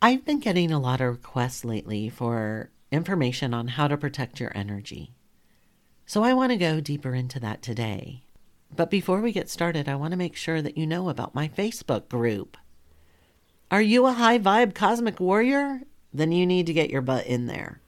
I've been getting a lot of requests lately for information on how to protect your energy. So I want to go deeper into that today. But before we get started, I want to make sure that you know about my Facebook group. Are you a high vibe cosmic warrior? Then you need to get your butt in there.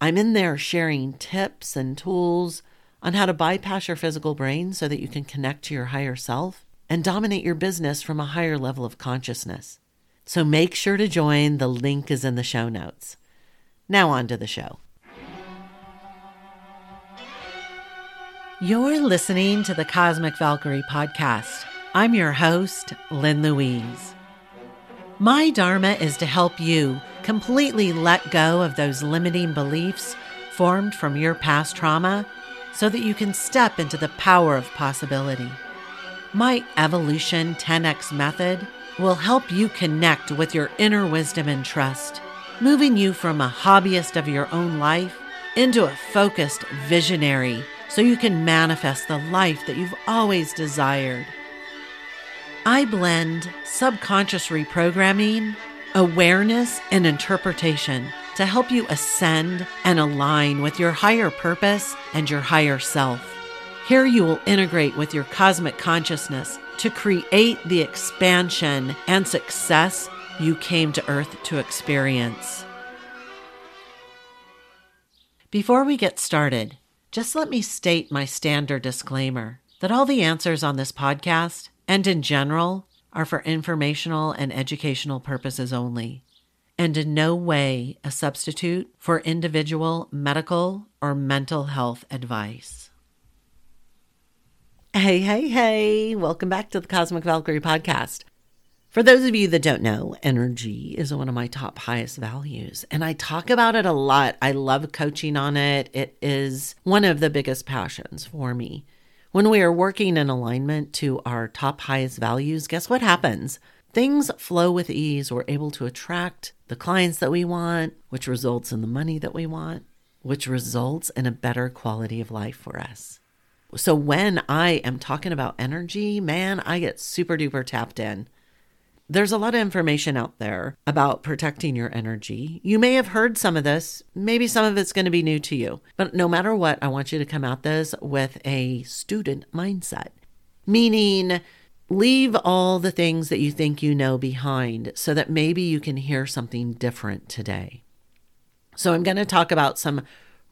I'm in there sharing tips and tools on how to bypass your physical brain so that you can connect to your higher self and dominate your business from a higher level of consciousness. So make sure to join. The link is in the show notes. Now, on to the show. You're listening to the Cosmic Valkyrie podcast. I'm your host, Lynn Louise. My Dharma is to help you completely let go of those limiting beliefs formed from your past trauma so that you can step into the power of possibility. My Evolution 10X method will help you connect with your inner wisdom and trust, moving you from a hobbyist of your own life into a focused visionary so you can manifest the life that you've always desired. I blend subconscious reprogramming, awareness, and interpretation to help you ascend and align with your higher purpose and your higher self. Here you will integrate with your cosmic consciousness to create the expansion and success you came to Earth to experience. Before we get started, just let me state my standard disclaimer that all the answers on this podcast and in general are for informational and educational purposes only, and in no way a substitute for individual medical or mental health advice. Hey, hey, hey, welcome back to the Cosmic Valkyrie podcast. For those of you that don't know, energy is one of my top highest values, and I talk about it a lot. I love coaching on it. It is one of the biggest passions for me. When we are working in alignment to our top highest values, guess what happens? Things flow with ease. We're able to attract the clients that we want, which results in the money that we want, which results in a better quality of life for us. So when I am talking about energy, man, I get super duper tapped in. There's a lot of information out there about protecting your energy. You may have heard some of this. Maybe some of it's going to be new to you. But no matter what, I want you to come at this with a student mindset, meaning leave all the things that you think you know behind so that maybe you can hear something different today. So, I'm going to talk about some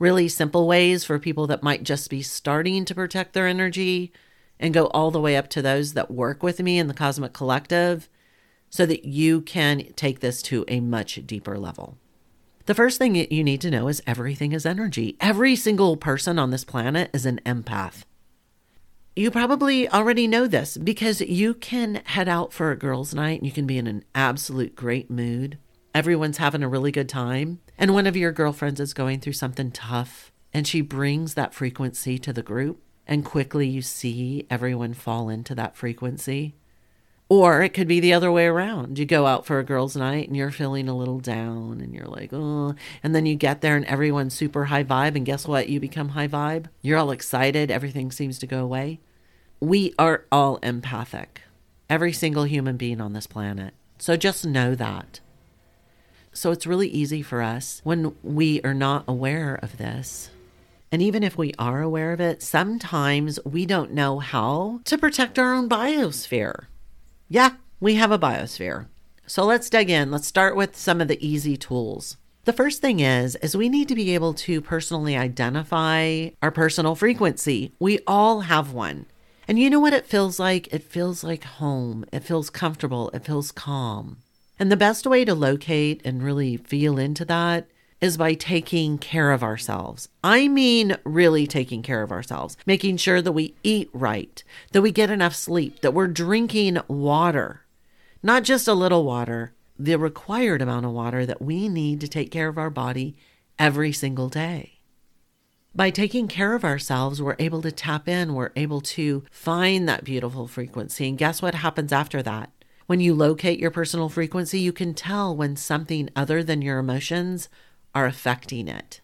really simple ways for people that might just be starting to protect their energy and go all the way up to those that work with me in the Cosmic Collective so that you can take this to a much deeper level. The first thing you need to know is everything is energy. Every single person on this planet is an empath. You probably already know this because you can head out for a girls' night and you can be in an absolute great mood. Everyone's having a really good time. And one of your girlfriends is going through something tough and she brings that frequency to the group. And quickly you see everyone fall into that frequency. Or it could be the other way around. You go out for a girls' night and you're feeling a little down and you're like, oh. And then you get there and everyone's super high vibe. And guess what? You become high vibe. You're all excited. Everything seems to go away. We are all empathic, every single human being on this planet. So just know that. So it's really easy for us when we are not aware of this. And even if we are aware of it, sometimes we don't know how to protect our own biosphere. Yeah, we have a biosphere. So let's dig in. Let's start with some of the easy tools. The first thing is is we need to be able to personally identify our personal frequency. We all have one. And you know what it feels like? It feels like home. It feels comfortable. It feels calm. And the best way to locate and really feel into that is by taking care of ourselves. I mean, really taking care of ourselves, making sure that we eat right, that we get enough sleep, that we're drinking water, not just a little water, the required amount of water that we need to take care of our body every single day. By taking care of ourselves, we're able to tap in, we're able to find that beautiful frequency. And guess what happens after that? When you locate your personal frequency, you can tell when something other than your emotions are affecting it.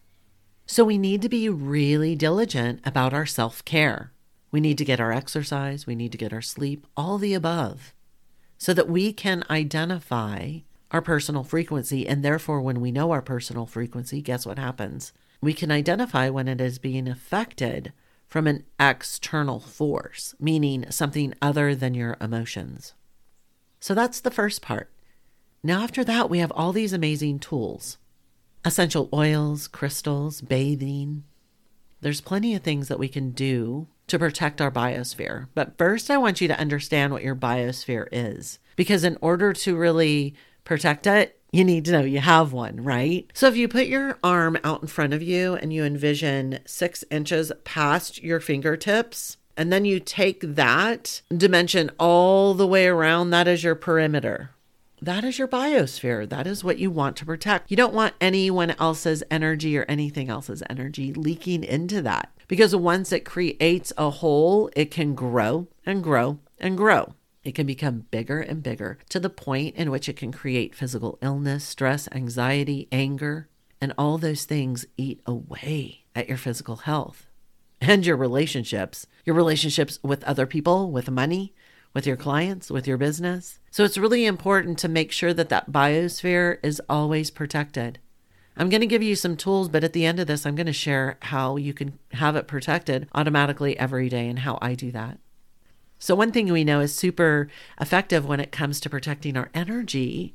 So we need to be really diligent about our self care. We need to get our exercise, we need to get our sleep, all the above, so that we can identify our personal frequency. And therefore, when we know our personal frequency, guess what happens? We can identify when it is being affected from an external force, meaning something other than your emotions. So that's the first part. Now, after that, we have all these amazing tools essential oils, crystals, bathing. There's plenty of things that we can do to protect our biosphere. But first, I want you to understand what your biosphere is. Because in order to really protect it, you need to know you have one, right? So if you put your arm out in front of you and you envision six inches past your fingertips, and then you take that dimension all the way around, that is your perimeter. That is your biosphere. That is what you want to protect. You don't want anyone else's energy or anything else's energy leaking into that because once it creates a hole, it can grow and grow and grow. It can become bigger and bigger to the point in which it can create physical illness, stress, anxiety, anger, and all those things eat away at your physical health and your relationships, your relationships with other people, with money, with your clients, with your business. So it's really important to make sure that that biosphere is always protected. I'm going to give you some tools, but at the end of this, I'm going to share how you can have it protected automatically every day and how I do that. So, one thing we know is super effective when it comes to protecting our energy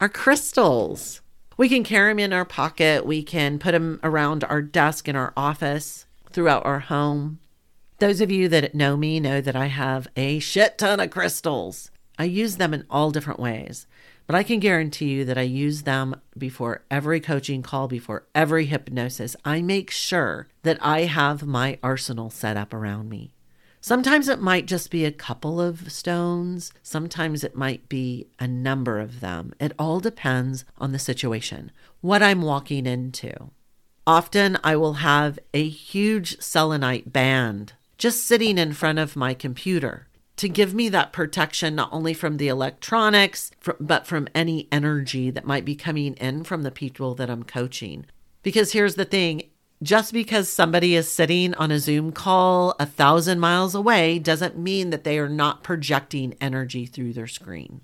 are crystals. We can carry them in our pocket, we can put them around our desk in our office, throughout our home. Those of you that know me know that I have a shit ton of crystals. I use them in all different ways, but I can guarantee you that I use them before every coaching call, before every hypnosis. I make sure that I have my arsenal set up around me. Sometimes it might just be a couple of stones. Sometimes it might be a number of them. It all depends on the situation, what I'm walking into. Often I will have a huge selenite band just sitting in front of my computer to give me that protection not only from the electronics, but from any energy that might be coming in from the people that I'm coaching. Because here's the thing just because somebody is sitting on a Zoom call a thousand miles away doesn't mean that they are not projecting energy through their screen.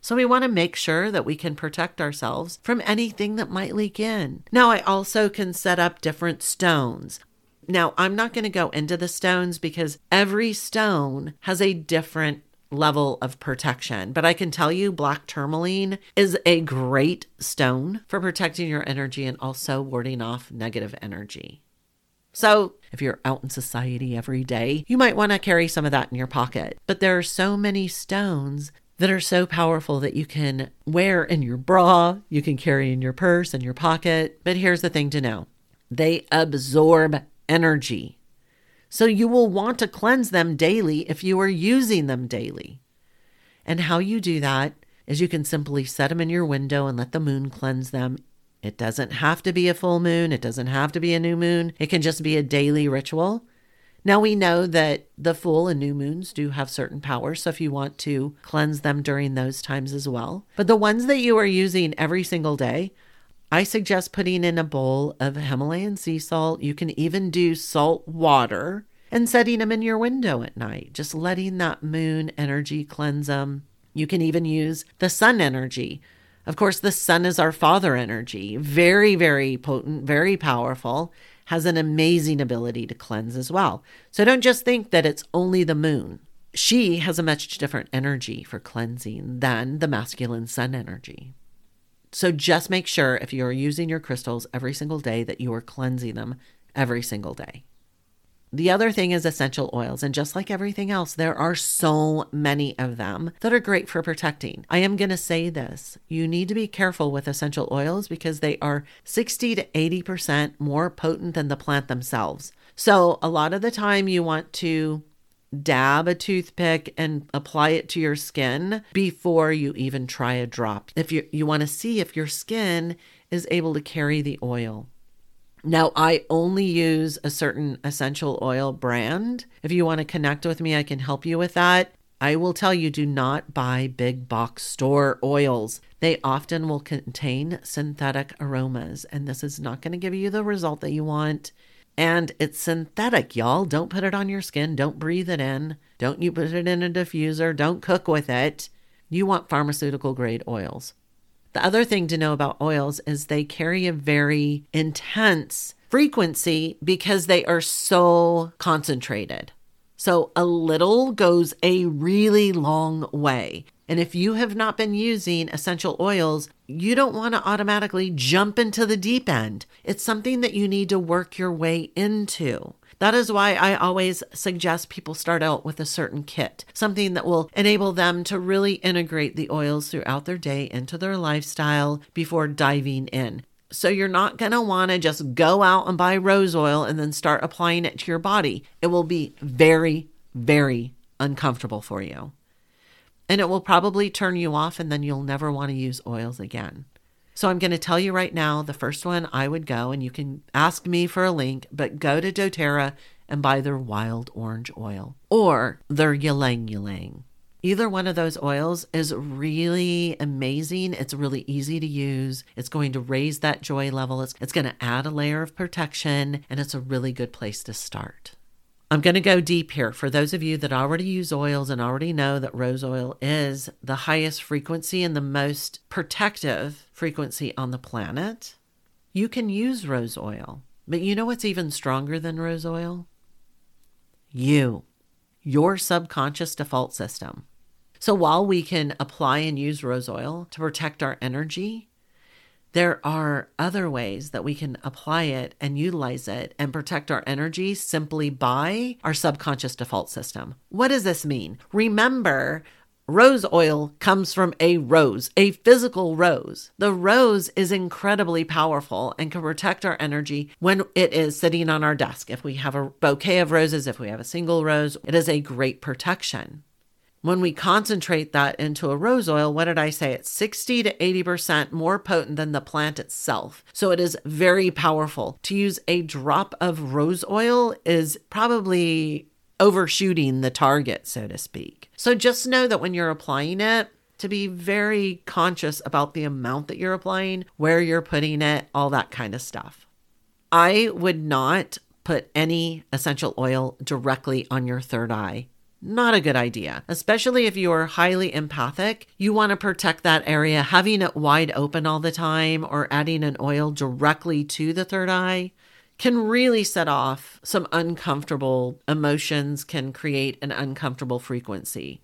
So we want to make sure that we can protect ourselves from anything that might leak in. Now, I also can set up different stones. Now, I'm not going to go into the stones because every stone has a different level of protection. But I can tell you, black tourmaline is a great stone for protecting your energy and also warding off negative energy. So, if you're out in society every day, you might want to carry some of that in your pocket. But there are so many stones that are so powerful that you can wear in your bra, you can carry in your purse and your pocket. But here's the thing to know they absorb energy. So you will want to cleanse them daily if you are using them daily. And how you do that is you can simply set them in your window and let the moon cleanse them. It doesn't have to be a full moon, it doesn't have to be a new moon, it can just be a daily ritual. Now we know that the full and new moons do have certain powers, so if you want to cleanse them during those times as well. But the ones that you are using every single day, I suggest putting in a bowl of Himalayan sea salt. You can even do salt water and setting them in your window at night, just letting that moon energy cleanse them. You can even use the sun energy. Of course, the sun is our father energy, very, very potent, very powerful, has an amazing ability to cleanse as well. So don't just think that it's only the moon. She has a much different energy for cleansing than the masculine sun energy. So just make sure if you're using your crystals every single day that you are cleansing them every single day. The other thing is essential oils. And just like everything else, there are so many of them that are great for protecting. I am going to say this you need to be careful with essential oils because they are 60 to 80% more potent than the plant themselves. So, a lot of the time, you want to dab a toothpick and apply it to your skin before you even try a drop. If you, you want to see if your skin is able to carry the oil. Now, I only use a certain essential oil brand. If you want to connect with me, I can help you with that. I will tell you do not buy big box store oils. They often will contain synthetic aromas, and this is not going to give you the result that you want. And it's synthetic, y'all. Don't put it on your skin. Don't breathe it in. Don't you put it in a diffuser. Don't cook with it. You want pharmaceutical grade oils. The other thing to know about oils is they carry a very intense frequency because they are so concentrated. So a little goes a really long way. And if you have not been using essential oils, you don't want to automatically jump into the deep end. It's something that you need to work your way into. That is why I always suggest people start out with a certain kit, something that will enable them to really integrate the oils throughout their day into their lifestyle before diving in. So you're not going to want to just go out and buy rose oil and then start applying it to your body. It will be very, very uncomfortable for you. And it will probably turn you off, and then you'll never want to use oils again. So I'm going to tell you right now the first one I would go, and you can ask me for a link, but go to doTERRA and buy their wild orange oil or their ylang ylang. Either one of those oils is really amazing. It's really easy to use. It's going to raise that joy level. It's, it's going to add a layer of protection, and it's a really good place to start. I'm going to go deep here. For those of you that already use oils and already know that rose oil is the highest frequency and the most protective frequency on the planet, you can use rose oil. But you know what's even stronger than rose oil? You, your subconscious default system. So while we can apply and use rose oil to protect our energy, there are other ways that we can apply it and utilize it and protect our energy simply by our subconscious default system. What does this mean? Remember, rose oil comes from a rose, a physical rose. The rose is incredibly powerful and can protect our energy when it is sitting on our desk. If we have a bouquet of roses, if we have a single rose, it is a great protection. When we concentrate that into a rose oil, what did I say? It's 60 to 80% more potent than the plant itself. So it is very powerful. To use a drop of rose oil is probably overshooting the target, so to speak. So just know that when you're applying it, to be very conscious about the amount that you're applying, where you're putting it, all that kind of stuff. I would not put any essential oil directly on your third eye not a good idea, especially if you are highly empathic. You want to protect that area. Having it wide open all the time or adding an oil directly to the third eye can really set off some uncomfortable emotions, can create an uncomfortable frequency.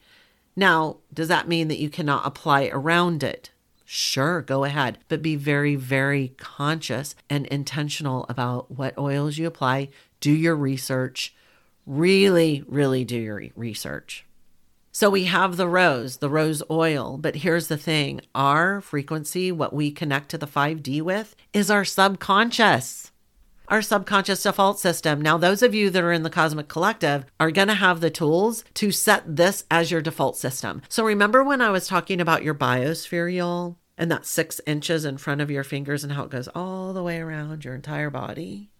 Now, does that mean that you cannot apply around it? Sure, go ahead, but be very, very conscious and intentional about what oils you apply. Do your research Really, really do your research. So we have the rose, the rose oil, but here's the thing our frequency, what we connect to the 5D with, is our subconscious. Our subconscious default system. Now, those of you that are in the Cosmic Collective are going to have the tools to set this as your default system. So, remember when I was talking about your biosphere, y'all, and that six inches in front of your fingers and how it goes all the way around your entire body?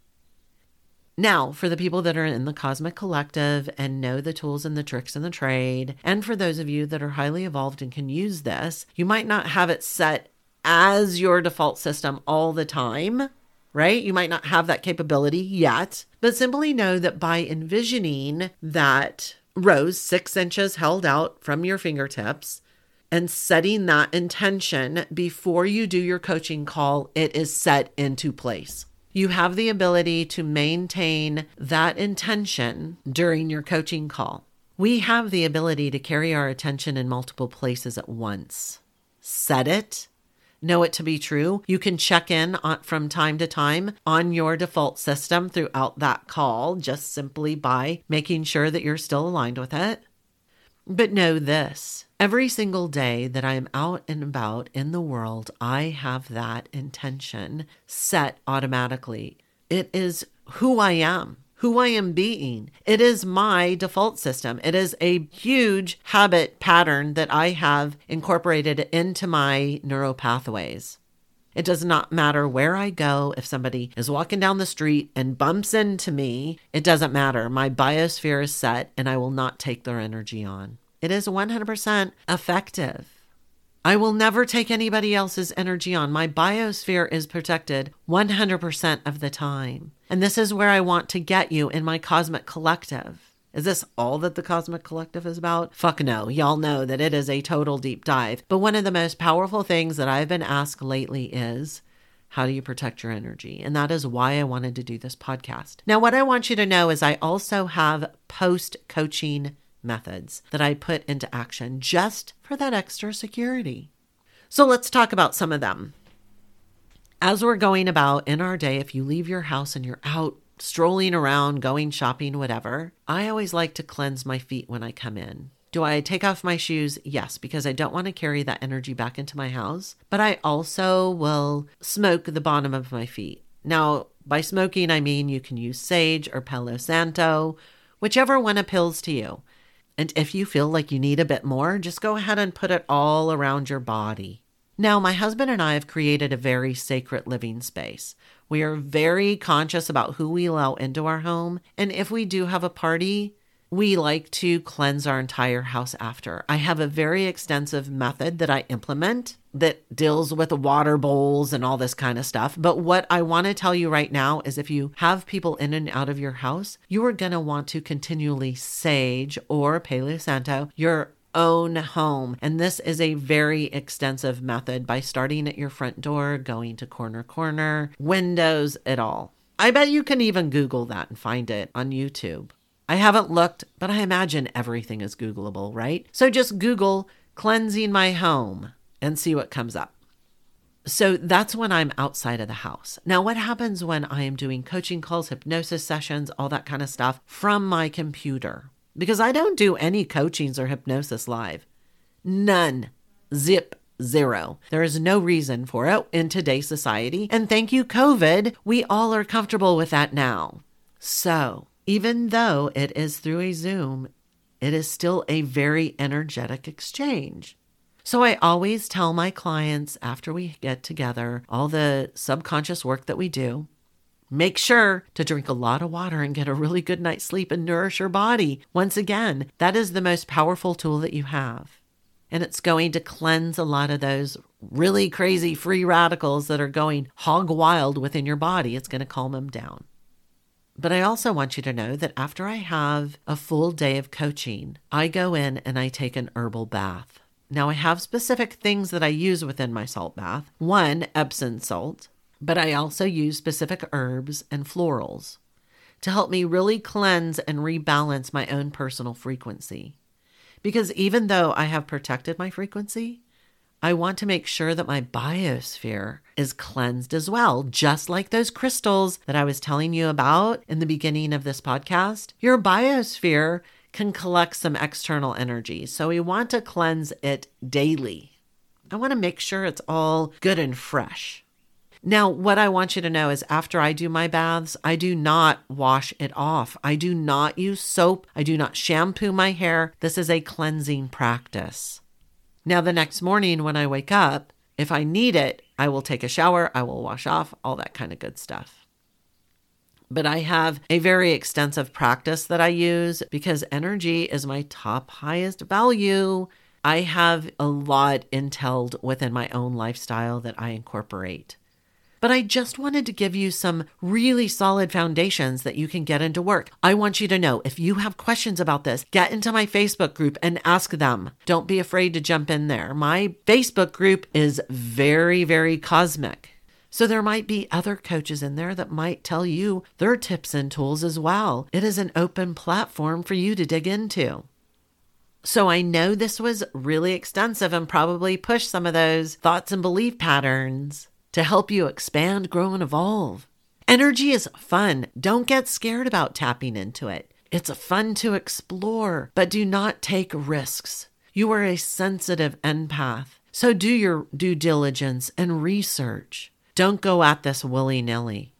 Now, for the people that are in the Cosmic Collective and know the tools and the tricks in the trade, and for those of you that are highly evolved and can use this, you might not have it set as your default system all the time, right? You might not have that capability yet, but simply know that by envisioning that rose six inches held out from your fingertips, and setting that intention before you do your coaching call, it is set into place you have the ability to maintain that intention during your coaching call. We have the ability to carry our attention in multiple places at once. Set it, know it to be true. You can check in on, from time to time on your default system throughout that call just simply by making sure that you're still aligned with it. But know this every single day that I am out and about in the world, I have that intention set automatically. It is who I am, who I am being. It is my default system. It is a huge habit pattern that I have incorporated into my neural pathways. It does not matter where I go. If somebody is walking down the street and bumps into me, it doesn't matter. My biosphere is set and I will not take their energy on. It is 100% effective. I will never take anybody else's energy on. My biosphere is protected 100% of the time. And this is where I want to get you in my cosmic collective Is this all that the Cosmic Collective is about? Fuck no. Y'all know that it is a total deep dive. But one of the most powerful things that I've been asked lately is how do you protect your energy? And that is why I wanted to do this podcast. Now, what I want you to know is I also have post coaching methods that I put into action just for that extra security. So let's talk about some of them. As we're going about in our day, if you leave your house and you're out strolling around, going shopping, whatever, I always like to cleanse my feet when I come in. Do I take off my shoes? Yes, because I don't want to carry that energy back into my house. But I also will smoke the bottom of my feet. Now, by smoking, I mean you can use sage or Palo Santo, whichever one appeals to you. And if you feel like you need a bit more, just go ahead and put it all around your body. Now, my husband and I have created a very sacred living space. We are very conscious about who we allow into our home. And if we do have a party, we like to cleanse our entire house after. I have a very extensive method that I implement that deals with water bowls and all this kind of stuff. But what I want to tell you right now is if you have people in and out of your house, you are going to want to continually sage or Palo Santo your own home. And this is a very extensive method by starting at your front door, going to corner, corner, windows, it all. I bet you can even Google that and find it on YouTube. I haven't looked, but I imagine everything is Googleable, right? So just Google cleansing my home and see what comes up. So that's when I'm outside of the house. Now, what happens when I am doing coaching calls, hypnosis sessions, all that kind of stuff from my computer? Because I don't do any coachings or hypnosis live. None. Zip. Zero. There is no reason for it in today's society. And thank you, COVID. We all are comfortable with that now. So, even though it is through a Zoom, it is still a very energetic exchange. So I always tell my clients after we get together all the subconscious work that we do, Make sure to drink a lot of water and get a really good night's sleep and nourish your body. Once again, that is the most powerful tool that you have. And it's going to cleanse a lot of those really crazy free radicals that are going hog wild within your body. It's going to calm them down. But I also want you to know that after I have a full day of coaching, I go in and I take an herbal bath. Now, I have specific things that I use within my salt bath. One, Epsom salt but I also use specific herbs and florals to help me really cleanse and rebalance my own personal frequency. Because even though I have protected my frequency, I want to make sure that my biosphere is cleansed as well, just like those crystals that I was telling you about in the beginning of this podcast. Your biosphere can collect some external energy, so we want to cleanse it daily. I want to make sure it's all good and fresh. Now, what I want you to know is after I do my baths, I do not wash it off. I do not use soap. I do not shampoo my hair. This is a cleansing practice. Now, the next morning when I wake up, if I need it, I will take a shower, I will wash off, all that kind of good stuff. But I have a very extensive practice that I use because energy is my top highest value. I have a lot entailed within my own lifestyle that I incorporate. But I just wanted to give you some really solid foundations that you can get into work. I want you to know if you have questions about this, get into my Facebook group and ask them. Don't be afraid to jump in there. My Facebook group is very, very cosmic. So there might be other coaches in there that might tell you their tips and tools as well. It is an open platform for you to dig into. So I know this was really extensive and probably pushed some of those thoughts and belief patterns to help you expand, grow, and evolve. Energy is fun. Don't get scared about tapping into it. It's fun to explore, but do not take risks. You are a sensitive empath, so do your due diligence and research. Don't go at this willy nilly.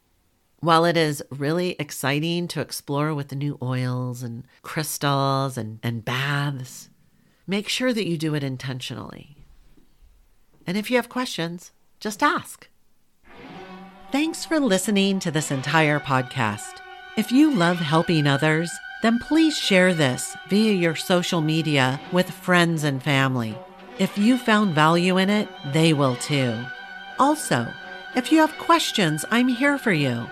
While it is really exciting to explore with the new oils and crystals and, and baths, make sure that you do it intentionally. And if you have questions, just ask. Thanks for listening to this entire podcast. If you love helping others, then please share this via your social media with friends and family. If you found value in it, they will too. Also, if you have questions, I'm here for you.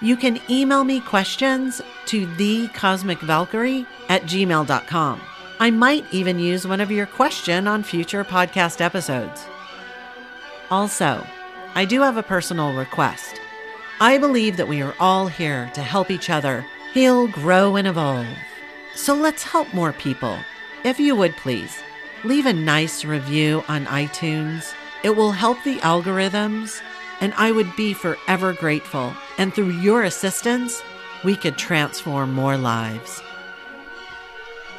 You can email me questions to thecosmicvalkyrie at gmail.com. I might even use one of your question on future podcast episodes. Also, I do have a personal request. I believe that we are all here to help each other heal, grow, and evolve. So let's help more people. If you would please, leave a nice review on iTunes. It will help the algorithms, and I would be forever grateful. And through your assistance, we could transform more lives.